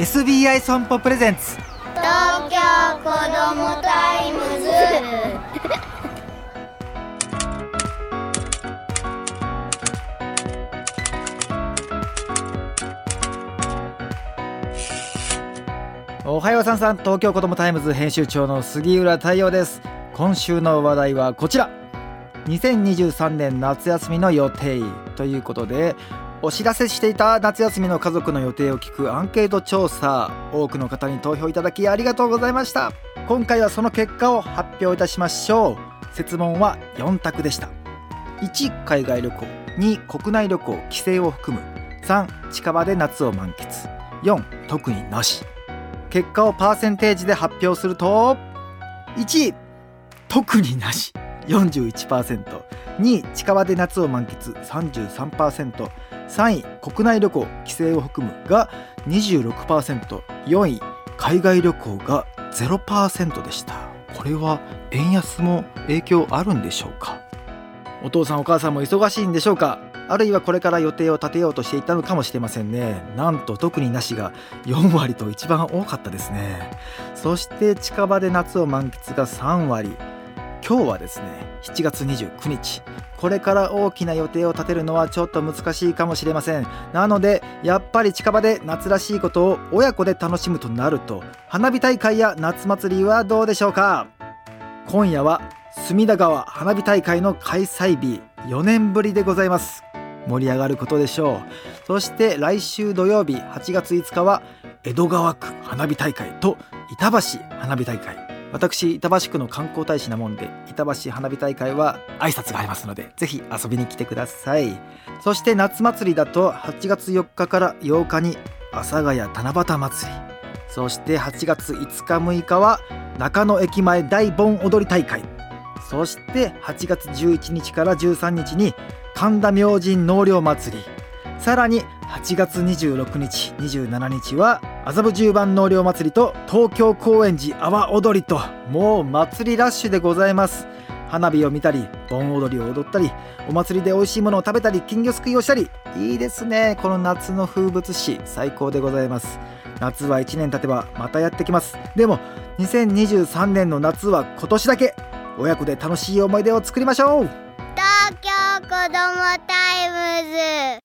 SBI 損保 presents。東京子どもタイムズ。おはようさんさん東京子どもタイムズ編集長の杉浦太陽です。今週の話題はこちら。2023年夏休みの予定ということでお知らせしていた夏休みの家族の予定を聞くアンケート調査多くの方に投票いただきありがとうございました。今回はその結果を発表いたしましょう。設問は4択でした。1海外旅行。2国内旅行。帰省を含む。3近場で夏を満喫。4特になし。結果をパーセンテージで発表すると1位特になし。41% 2位近場で夏を満喫 33%3 位国内旅行帰省を含むが 26%4 位海外旅行が0%でした。これは円安も影響あるんでしょうか？お父さんお母さんも忙しいんでしょうか？あるいはこれから予定を立てようとしていたのかもしれませんね。なんと特になしが4割と一番多かったですね。そして近場で夏を満喫が3割。今日はですね7月29日。これから大きな予定を立てるのはちょっと難しいかもしれません。なのでやっぱり近場で夏らしいことを親子で楽しむとなると花火大会や夏祭りはどうでしょうか？今夜は隅田川花火大会の開催日4年ぶりでございます。盛り上がることでしょう。そして来週土曜日8月5日は江戸川区花火大会と板橋花火大会。私板橋区の観光大使なもんで板橋花火大会は挨拶がありますのでぜひ遊びに来てください。そして夏祭りだと8月4日から8日に阿佐ヶ谷七夕祭り。そして8月5日6日は中野駅前大盆踊り大会。そして8月11日から13日に神田明神納涼祭り。さらに8月26日27日は麻布十番納涼祭りと東京高円寺阿波踊りともう祭りラッシュでございます。花火を見たり盆踊りを踊ったりお祭りで美味しいものを食べたり金魚すくいをしたりいいですね。この夏の風物詩最高でございます。夏は1年経てばまたやってきます。でも2023年の夏は今年だけ親子で楽しい思い出を作りましょう。東京子どもタイムズ。